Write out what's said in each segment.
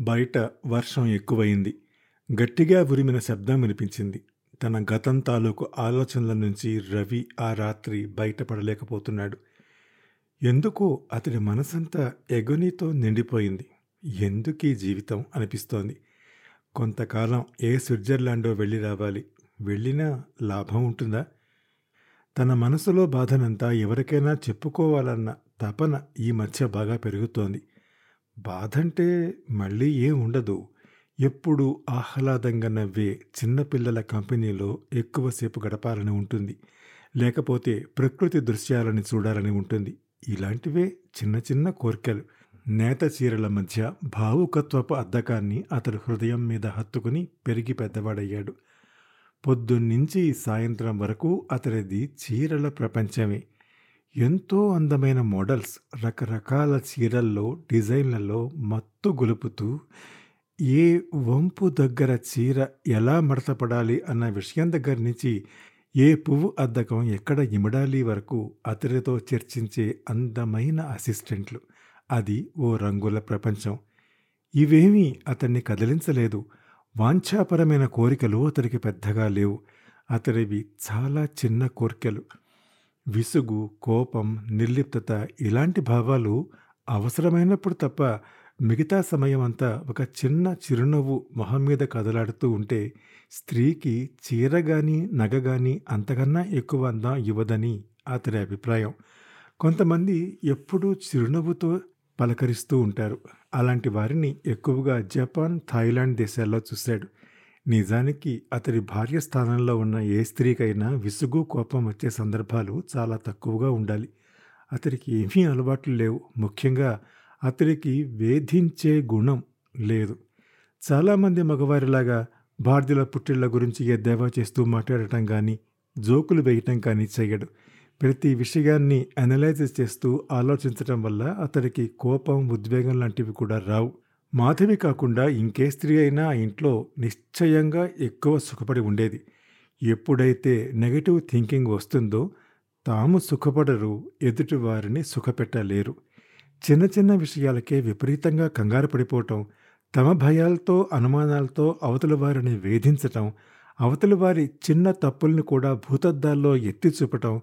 బయట వర్షం ఎక్కువయింది గట్టిగా ఉరిమిన శబ్దం వినిపించింది. తన గతం తాలూకు ఆలోచనల నుంచి రవి ఆ రాత్రి బయటపడలేకపోతున్నాడు. ఎందుకో అతడి మనసంతా ఎగునితో నిండిపోయింది. ఎందుకీ జీవితం అనిపిస్తోంది. కొంతకాలం ఏ స్విట్జర్లాండో వెళ్ళి రావాలి. వెళ్ళినా లాభం ఉంటుందా? తన మనసులో బాధనంతా ఎవరికైనా చెప్పుకోవాలన్న తపన ఈ మధ్య బాగా పెరుగుతోంది. బాధంటే మళ్ళీ ఏం ఉండదు. ఎప్పుడూ ఆహ్లాదంగా నవ్వే చిన్నపిల్లల కంపెనీలో ఎక్కువసేపు గడపాలని ఉంటుంది. లేకపోతే ప్రకృతి దృశ్యాలని చూడాలని ఉంటుంది. ఇలాంటివే చిన్న చిన్న కోరికలు. నేత చీరల మధ్య భావుకత్వపు అద్దకాన్ని అతడు హృదయం మీద హత్తుకుని పెరిగి పెద్దవాడయ్యాడు. పొద్దున్నుంచి సాయంత్రం వరకు అతడిది చీరల ప్రపంచమే. ఎంతో అందమైన మోడల్స్ రకరకాల చీరల్లో డిజైన్లలో మత్తు గొలుపుతూ ఏ వంపు దగ్గర చీర ఎలా మడతపడాలి అన్న విషయం దగ్గర నుంచి ఏ పువ్వు అద్దకం ఎక్కడ ఇమడాలి వరకు అతడితో చర్చించే అందమైన అసిస్టెంట్లు. అది ఓ రంగుల ప్రపంచం. ఇవేమీ అతన్ని కదిలించలేదు. వాంఛాపరమైన కోరికలు అతడికి పెద్దగా లేవు. అతడివి చాలా చిన్న కోరికలు. విసుగు కోపం నిర్లిప్తత ఇలాంటి భావాలు అవసరమైనప్పుడు తప్ప మిగతా సమయం అంతా ఒక చిన్న చిరునవ్వు మొహం మీద కదలాడుతూ ఉంటే స్త్రీకి చీర కానీ నగ కానీ అంతకన్నా ఎక్కువ అందం ఇవ్వదని అతడి అభిప్రాయం. కొంతమంది ఎప్పుడూ చిరునవ్వుతో పలకరిస్తూ ఉంటారు. అలాంటి వారిని ఎక్కువగా జపాన్ థాయిలాండ్ దేశాల్లో చూశాడు. నిజానికి అతడి భార్య స్థానంలో ఉన్న ఏ స్త్రీకైనా విసుగు కోపం వచ్చే సందర్భాలు చాలా తక్కువగా ఉండాలి. అతడికి ఏమీ అలవాట్లు లేవు. ముఖ్యంగా అతడికి వేధించే గుణం లేదు. చాలామంది మగవారిలాగా భారతీయుల పుట్టిళ్ళ గురించి ఎద్దేవా చేస్తూ మాట్లాడటం కానీ జోకులు వేయటం కానీ చేయడు ప్రతి విషయాన్ని అనలైజ్ చేస్తూ ఆలోచించటం వల్ల అతడికి కోపం ఉద్వేగం లాంటివి కూడా రావు. మాధవి కాకుండా ఇంకే స్త్రీ అయినా ఆ ఇంట్లో నిశ్చయంగా ఎక్కువ సుఖపడి ఉండేది. ఎప్పుడైతే నెగటివ్ థింకింగ్ వస్తుందో తాము సుఖపడరు ఎదుటి వారిని సుఖపెట్టలేరు. చిన్న చిన్న విషయాలకే విపరీతంగా కంగారు పడిపోవటం తమ భయాలతో అనుమానాలతో అవతల వారిని వేధించటం అవతల వారి చిన్న తప్పుల్ని కూడా భూతద్దాల్లో ఎత్తి చూపటం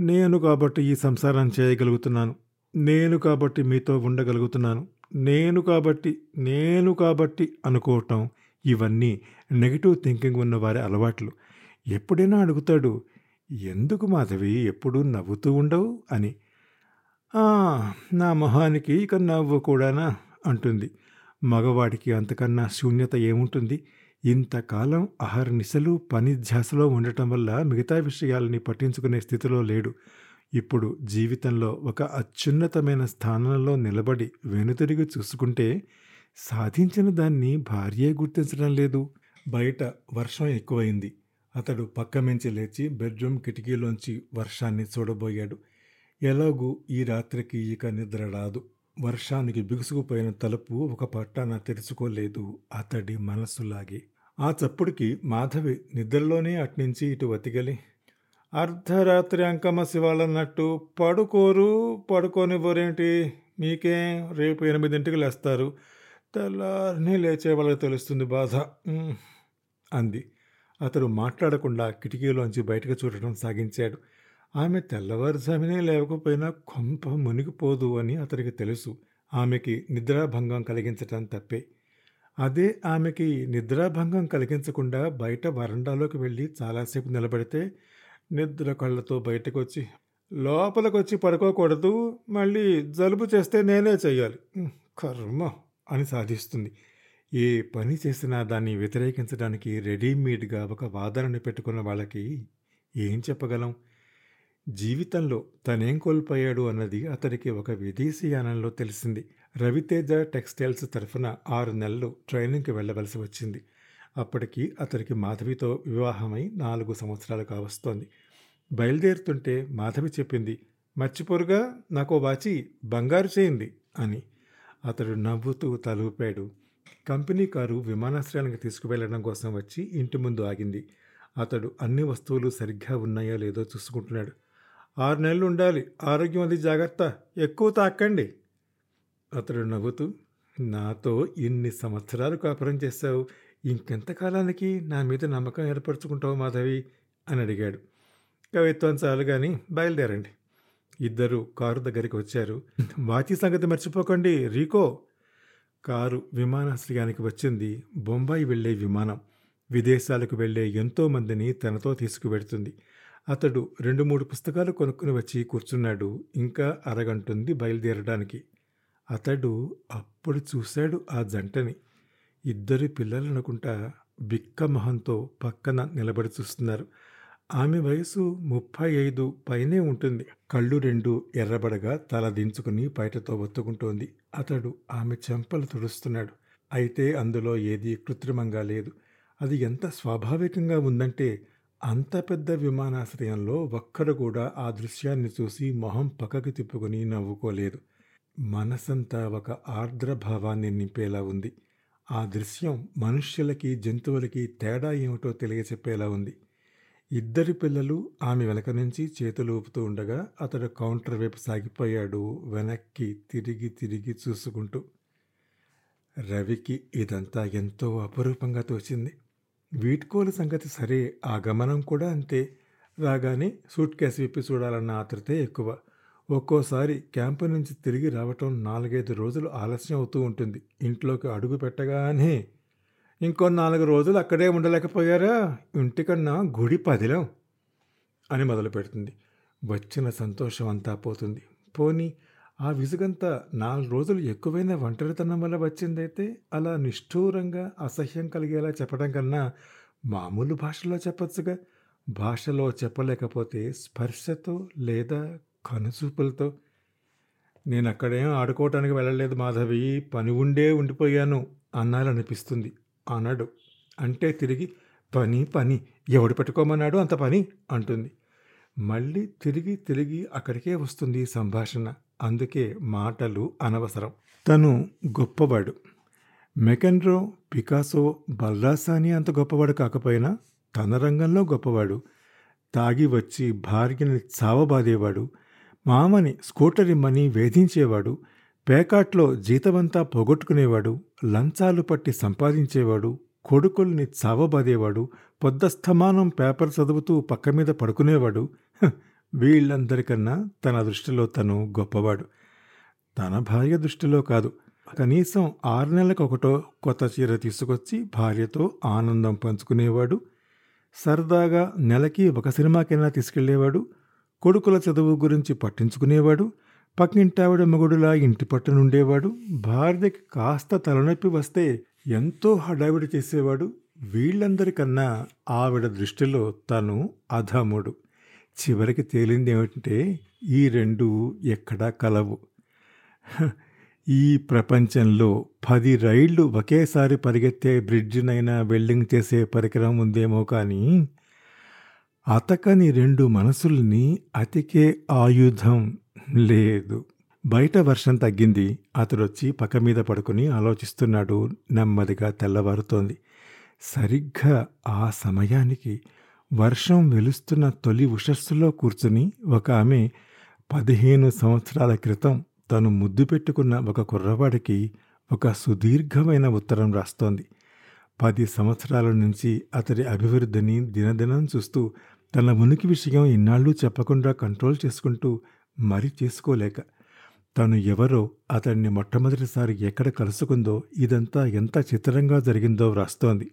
నేను కాబట్టి ఈ సంసారం చేయగలుగుతున్నాను నేను కాబట్టి మీతో ఉండగలుగుతున్నాను. నేను కాబట్టి నేను కాబట్టి అనుకోవటం ఇవన్నీ నెగిటివ్ థింకింగ్ ఉన్న వారి అలవాట్లు. ఎప్పుడైనా అడుగుతాడు ఎందుకు మాధవి ఎప్పుడూ నవ్వుతూ ఉండవు? అని. నా మొహానికి ఇక నవ్వు కూడానా? అంటుంది. మగవాడికి అంతకన్నా శూన్యత ఏముంటుంది? ఇంతకాలం అహర్నిశలు పని ధ్యాసలో ఉండటం వల్ల మిగతా విషయాలని పట్టించుకునే స్థితిలో లేడు. ఇప్పుడు జీవితంలో ఒక అత్యున్నతమైన స్థానంలో నిలబడి వెనుతిరిగి చూసుకుంటే సాధించిన దాన్ని భార్యే గుర్తించడం లేదు. బయట వర్షం ఎక్కువైంది. అతడు పక్కమించి లేచి బెడ్రూమ్ కిటికీలోంచి వర్షాన్ని చూడబోయాడు. ఎలాగూ ఈ రాత్రికి ఇక నిద్ర రాదు. వర్షానికి బిగుసుకుపోయిన తలుపు ఒక పట్టాన తెరుచుకోలేదు అతడి మనసులాగే. ఆ చప్పుడుకి మాధవి నిద్రలోనే అట్నుంచి ఇటు వతిగలి అర్ధరాత్రి అంకమ్మ శివాలన్నట్టు పడుకోరు. పడుకోనివ్వరేంటి? మీకేం రేపు ఎనిమిదింటికి లేస్తారు. తెల్లారిని లేచే వాళ్ళకి తెలుస్తుంది బాధ. అంది. అతడు మాట్లాడకుండా కిటికీలోంచి బయటకు చూడటం సాగించాడు. ఆమె తెల్లవారుజామునే లేవకపోయినా కొంప మునిగిపోదు అని అతనికి తెలుసు. ఆమెకి నిద్రాభంగం కలిగించటం తప్పే. అదే ఆమెకి నిద్రాభంగం కలిగించకుండా బయట వరండాలోకి వెళ్ళి చాలాసేపు నిలబడితే నిద్ర కళ్ళతో బయటకు వచ్చి పడుకోకూడదు మళ్ళీ జలుబు చేస్తే నేనే చెయ్యాలి. కర్మ అని సాధిస్తుంది. ఏ పని చేసినా దాన్ని వ్యతిరేకించడానికి రెడీమేడ్గా ఒక వాదనని పెట్టుకున్న వాళ్ళకి ఏం చెప్పగలం? జీవితంలో తనేం కోల్పోయాడు అన్నది అతడికి ఒక విదేశీయానంలో తెలిసింది. రవితేజ టెక్స్టైల్స్ తరఫున ఆరు నెలలు ట్రైనింగ్కి వెళ్ళవలసి వచ్చింది. అప్పటికి అతడికి మాధవితో వివాహమై నాలుగు సంవత్సరాలు కావస్తోంది. బయలుదేరుతుంటే మాధవి చెప్పింది మర్చిపోరుగా నాకు వాచి బంగారు చేయింది అని. అతడు నవ్వుతూ తలూపాడు. కంపెనీ కారు విమానాశ్రయానికి తీసుకువెళ్ళడం కోసం వచ్చి ఇంటి ముందు ఆగింది. అతడు అన్ని వస్తువులు సరిగ్గా ఉన్నాయో లేదో చూసుకుంటున్నాడు. ఆరు నెలలు ఉండాలి ఆరోగ్యం అది జాగ్రత్త ఎక్కువ తాకండి అతడు నవ్వుతూ. నాతో ఇన్ని సంవత్సరాలు కాపురం చేశావు ఇంకెంతకాలానికి నా మీద నమ్మకం ఏర్పరచుకుంటావు మాధవి? అని అడిగాడు. కవిత్వం చాలు కానీ బయలుదేరండి. ఇద్దరు కారు దగ్గరికి వచ్చారు. వాచి సంగతి మర్చిపోకండి రీకో. కారు విమానాశ్రయానికి వచ్చింది. బొంబాయి వెళ్ళే విమానం. విదేశాలకు వెళ్ళే ఎంతో మందిని తనతో తీసుకువెడుతుంది. అతడు రెండు మూడు పుస్తకాలు కొనుక్కుని వచ్చి కూర్చున్నాడు. ఇంకా అరగంటుంది బయలుదేరడానికి. అతడు అప్పుడు చూశాడు ఆ జంటని. ఇద్దరు పిల్లలనుకుంటా బిక్క మొహంతో పక్కన నిలబడి చూస్తున్నారు. ఆమె వయసు ముప్పై ఐదు పైనే ఉంటుంది. కళ్ళు రెండు ఎర్రబడగా తల దించుకుని బయటతో ఒత్తుకుంటోంది. అతడు ఆమె చెంపలు తుడుస్తున్నాడు. అయితే అందులో ఏదీ కృత్రిమంగా లేదు. అది ఎంత స్వాభావికంగా ఉందంటే అంత పెద్ద విమానాశ్రయంలో ఒక్కరు కూడా ఆ దృశ్యాన్ని చూసి మొహం పక్కకి తిప్పుకుని నవ్వుకోలేదు. మనసంతా ఒక ఆర్ద్ర భావాన్ని నింపేలా ఉంది. ఆ దృశ్యం మనుష్యులకి జంతువులకి తేడా ఏమిటో తెలియచెప్పేలా ఉంది. ఇద్దరి పిల్లలు ఆమె వెనక నుంచి చేతులు ఊపుతూ ఉండగా అతడు కౌంటర్ వైపు సాగిపోయాడు వెనక్కి తిరిగి తిరిగి చూసుకుంటూ. రవికి ఇదంతా ఎంతో అపురూపంగా తోచింది. వీట్కోలు సంగతి సరే ఆ గమనం కూడా అంతే. రాగానే సూట్ కేసు విప్పి చూడాలన్న ఆతృతే ఎక్కువ. ఒక్కోసారి క్యాంపు నుంచి తిరిగి రావటం నాలుగైదు రోజులు ఆలస్యం అవుతూ ఉంటుంది. ఇంట్లోకి అడుగు పెట్టగానే ఇంకో నాలుగు రోజులు అక్కడే ఉండలేకపోయారా? ఇంటికన్నా గుడి పదిలం అని మొదలు పెడుతుంది. వచ్చిన సంతోషం అంతా పోతుంది. పోనీ ఆ విసుగంతా నాలుగు రోజులు ఎక్కువైన ఒంటరితనం వల్ల వచ్చిందైతే అలా నిష్ఠూరంగా అసహ్యం కలిగేలా చెప్పడం కన్నా మామూలు భాషలో చెప్పొచ్చుగా. భాషలో చెప్పలేకపోతే స్పర్శతో లేదా కనుచూపులతో నేను అక్కడేం ఆడుకోవటానికి వెళ్ళలేదు మాధవి పని ఉండే ఉండిపోయాను అనిపిస్తుంది అన్నాడు. అంటే తిరిగి పని పని ఎవడు పెట్టుకోమన్నాడు అంత పని? అంటుంది. మళ్ళీ తిరిగి తిరిగి అక్కడికే వస్తుంది సంభాషణ. అందుకే మాటలు అనవసరం. తను గొప్పవాడు. మెకెన్రో పికాసో బల్రాసాని అంత గొప్పవాడు కాకపోయినా తన రంగంలో గొప్పవాడు. తాగి వచ్చి భార్యని చావబాదేవాడు. మామని స్కూటర్ ఇమ్మని వేధించేవాడు పేకాట్లో జీతమంతా పోగొట్టుకునేవాడు లంచాలు పట్టి సంపాదించేవాడు కొడుకుల్ని చావబాదేవాడు పొద్దస్తమానం పేపర్ చదువుతూ పక్క మీద పడుకునేవాడు వీళ్ళందరికన్నా తన దృష్టిలో తను గొప్పవాడు. తన భార్య దృష్టిలో కాదు. కనీసం ఆరు నెలలకు ఒకటో కొత్త చీర తీసుకొచ్చి భార్యతో ఆనందం పంచుకునేవాడు సరదాగా నెలకి ఒక సినిమాకైనా తీసుకెళ్ళేవాడు కొడుకుల చదువు గురించి పట్టించుకునేవాడు పక్కింటావిడ మొగుడులా ఇంటి పట్టునుండేవాడు భార్యకి కాస్త తలనొప్పి వస్తే ఎంతో హడావిడి చేసేవాడు వీళ్ళందరికన్నా ఆవిడ దృష్టిలో తను అధముడు. చివరికి తేలింది ఏమిటంటే ఈ రెండు ఎక్కడా కలవు. ఈ ప్రపంచంలో పది రైళ్ళు ఒకేసారి పరిగెత్తే బ్రిడ్జినైనా వెల్డింగ్ చేసే పరికరం ఉందేమో కానీ అతకని రెండు మనసుల్ని అతికే ఆయుధం లేదు. బయట వర్షం తగ్గింది. అతడొచ్చి పక్క మీద పడుకుని ఆలోచిస్తున్నాడు. నెమ్మదిగా తెల్లవారుతోంది. సరిగ్గా ఆ సమయానికి వర్షం వెలుస్తున్న తొలి ఉషస్సులో కూర్చుని ఒక ఆమె పదిహేను సంవత్సరాల క్రితం తను ముద్దు పెట్టుకున్న ఒక కుర్రవాడికి ఒక సుదీర్ఘమైన ఉత్తరం రాస్తోంది. పది సంవత్సరాల నుంచి అతడి అభివృద్ధిని దినదినం చూస్తూ తన ఉనికి విషయం ఇన్నాళ్ళు చెప్పకుండా కంట్రోల్ చేసుకుంటూ మరి చేసుకోలేక తను ఎవరో అతన్ని మొట్టమొదటిసారి ఎక్కడ కలుసుకుందో ఇదంతా ఎంత చిత్రంగా జరిగిందో వ్రాస్తోంది.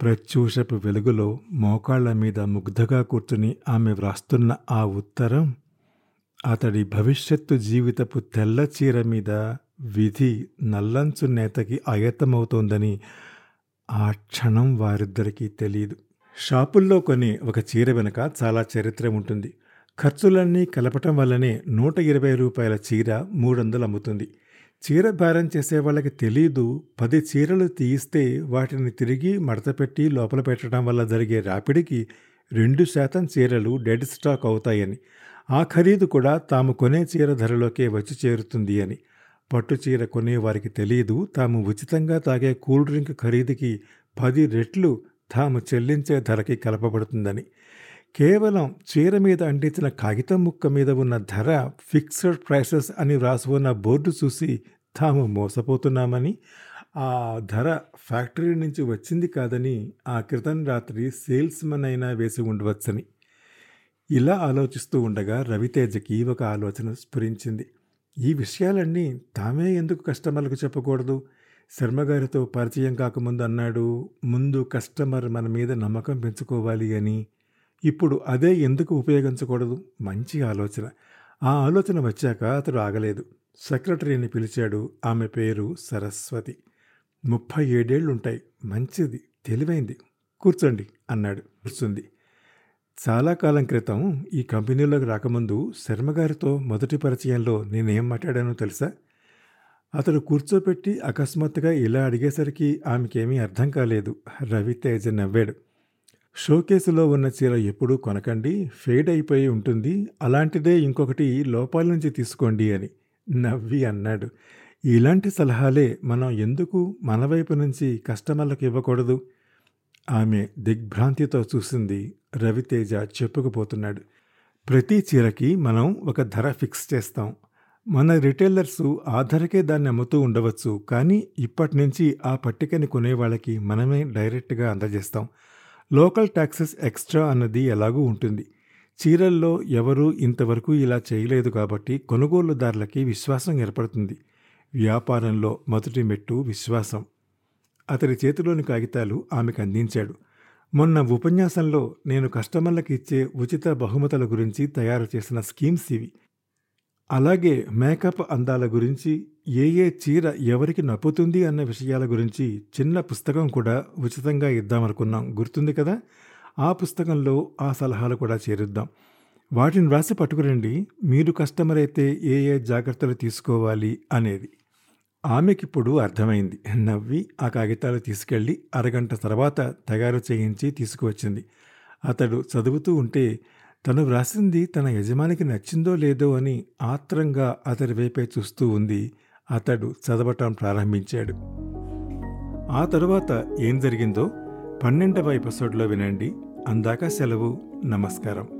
ప్రత్యూషపు వెలుగులో మోకాళ్ళ మీద ముగ్ధగా కూర్చుని ఆమె వ్రాస్తున్న ఆ ఉత్తరం అతడి భవిష్యత్తు జీవితపు తెల్ల చీర మీద విధి నల్లంచు నేతకి ఆయత్తమవుతోందని ఆ క్షణం వారిద్దరికీ తెలియదు షాపుల్లో కొని ఒక చీర వెనుక చాలా చరిత్ర ఉంటుంది. ఖర్చులన్నీ కలపటం వల్లనే నూట ఇరవై రూపాయల చీర మూడు వందలు అమ్ముతుంది. చీర బేరం చేసే వాళ్ళకి తెలీదు పది చీరలు తీయిస్తే వాటిని తిరిగి మడతపెట్టి లోపల పెట్టడం వల్ల జరిగే రాపిడికి రెండు శాతం చీరలు డెడ్ స్టాక్ అవుతాయని ఆ ఖరీదు కూడా తాము కొనే చీర ధరలోకే వచ్చి చేరుతుంది అని. పట్టు చీర కొనే వారికి తెలియదు తాము ఉచితంగా తాగే కూల్ డ్రింక్ ఖరీదుకి పది రెట్లు తాము చెల్లించే ధరకి కలపబడుతుందని. కేవలం చీర మీద అంటించిన కాగితం ముక్క మీద ఉన్న ధర ఫిక్స్డ్ ప్రైసెస్ అని వ్రాసి ఉన్న బోర్డు చూసి తాము మోసపోతున్నామని ఆ ధర ఫ్యాక్టరీ నుంచి వచ్చింది కాదని ఆ క్రితం రాత్రి సేల్స్మెన్ అయినా వేసి ఉండవచ్చని. ఇలా ఆలోచిస్తూ ఉండగా రవితేజకి ఒక ఆలోచన స్ఫురించింది. ఈ విషయాలన్నీ తామే ఎందుకు కస్టమర్లకు చెప్పకూడదు? శర్మగారితో పరిచయం కాకముందు అన్నాడు ముందు కస్టమర్ మన మీద నమ్మకం పెంచుకోవాలి అని. ఇప్పుడు అదే ఎందుకు ఉపయోగించకూడదు? మంచి ఆలోచన. ఆ ఆలోచన వచ్చాక అతడు ఆగలేదు. సెక్రటరీని పిలిచాడు ఆమె పేరు సరస్వతి. ముప్పై ఏడేళ్ళుంటాయి మంచిది తెలివైంది. కూర్చోండి అన్నాడు. కూర్చుంది. చాలా కాలం క్రితం ఈ కంపెనీలోకి రాకముందు శర్మగారితో మొదటి పరిచయంలో నేనేం మాట్లాడానో తెలుసా? అతడు కూర్చోపెట్టి అకస్మాత్తుగా ఇలా అడిగేసరికి ఆమెకేమీ అర్థం కాలేదు. రవితేజ నవ్వాడు. షోకేసులో ఉన్న చీర ఎప్పుడూ కొనకండి ఫేడ్ అయిపోయి ఉంటుంది. అలాంటిదే ఇంకొకటి లోపాల నుంచి తీసుకోండి అని నవ్వి అన్నాడు. ఇలాంటి సలహాలే మనం ఎందుకు మన వైపు నుంచి కస్టమర్లకు ఇవ్వకూడదు? ఆమె దిగ్భ్రాంతితో చూసింది. రవితేజ చెప్పుకుపోతున్నాడు. ప్రతి చీరకి మనం ఒక ధర ఫిక్స్ చేస్తాం. మన రిటైలర్స్ ఆధారకే దాన్ని అమ్ముతూ ఉండవచ్చు కానీ ఇప్పటి నుంచి ఆ పట్టికని కొనేవాళ్ళకి మనమే డైరెక్ట్గా అందజేస్తాం. లోకల్ ట్యాక్సెస్ ఎక్స్ట్రా అన్నది ఎలాగూ ఉంటుంది. చీరల్లో ఎవరూ ఇంతవరకు ఇలా చేయలేదు కాబట్టి కొనుగోలుదారులకి విశ్వాసం ఏర్పడుతుంది. వ్యాపారంలో మొదటి మెట్టు విశ్వాసం. అతడి చేతిలోని కాగితాలు ఆమెకు అందించాడు. మొన్న ఉపన్యాసంలో నేను కస్టమర్లకు ఇచ్చే ఉచిత బహుమతుల గురించి తయారు చేసిన స్కీమ్స్ ఇవి. అలాగే మేకప్ అందాల గురించి ఏ ఏ చీర ఎవరికి నప్పుతుంది అన్న విషయాల గురించి చిన్న పుస్తకం కూడా ఉచితంగా ఇద్దామనుకున్నాం. గుర్తుంది కదా? ఆ పుస్తకంలో ఆ సలహాలు కూడా చేరుద్దాం. వాటిని వ్రాసి పట్టుకురండి. మీరు కస్టమర్ అయితే ఏ ఏ జాగ్రత్తలు తీసుకోవాలి అనేది. ఆమెకిప్పుడు అర్థమైంది. నవ్వి ఆ కాగితాలు తీసుకెళ్ళి అరగంట తర్వాత తయారు చేయించి తీసుకువచ్చింది. అతడు చదువుతూ ఉంటే తను వ్రాసింది తన యజమానికి నచ్చిందో లేదో అని ఆత్రంగా అతడి వైపే చూస్తూ ఉంది. అతడు చదవటం ప్రారంభించాడు. ఆ తరువాత ఏం జరిగిందో పన్నెండవ ఎపిసోడ్లో వినండి. అందాక సెలవు. నమస్కారం.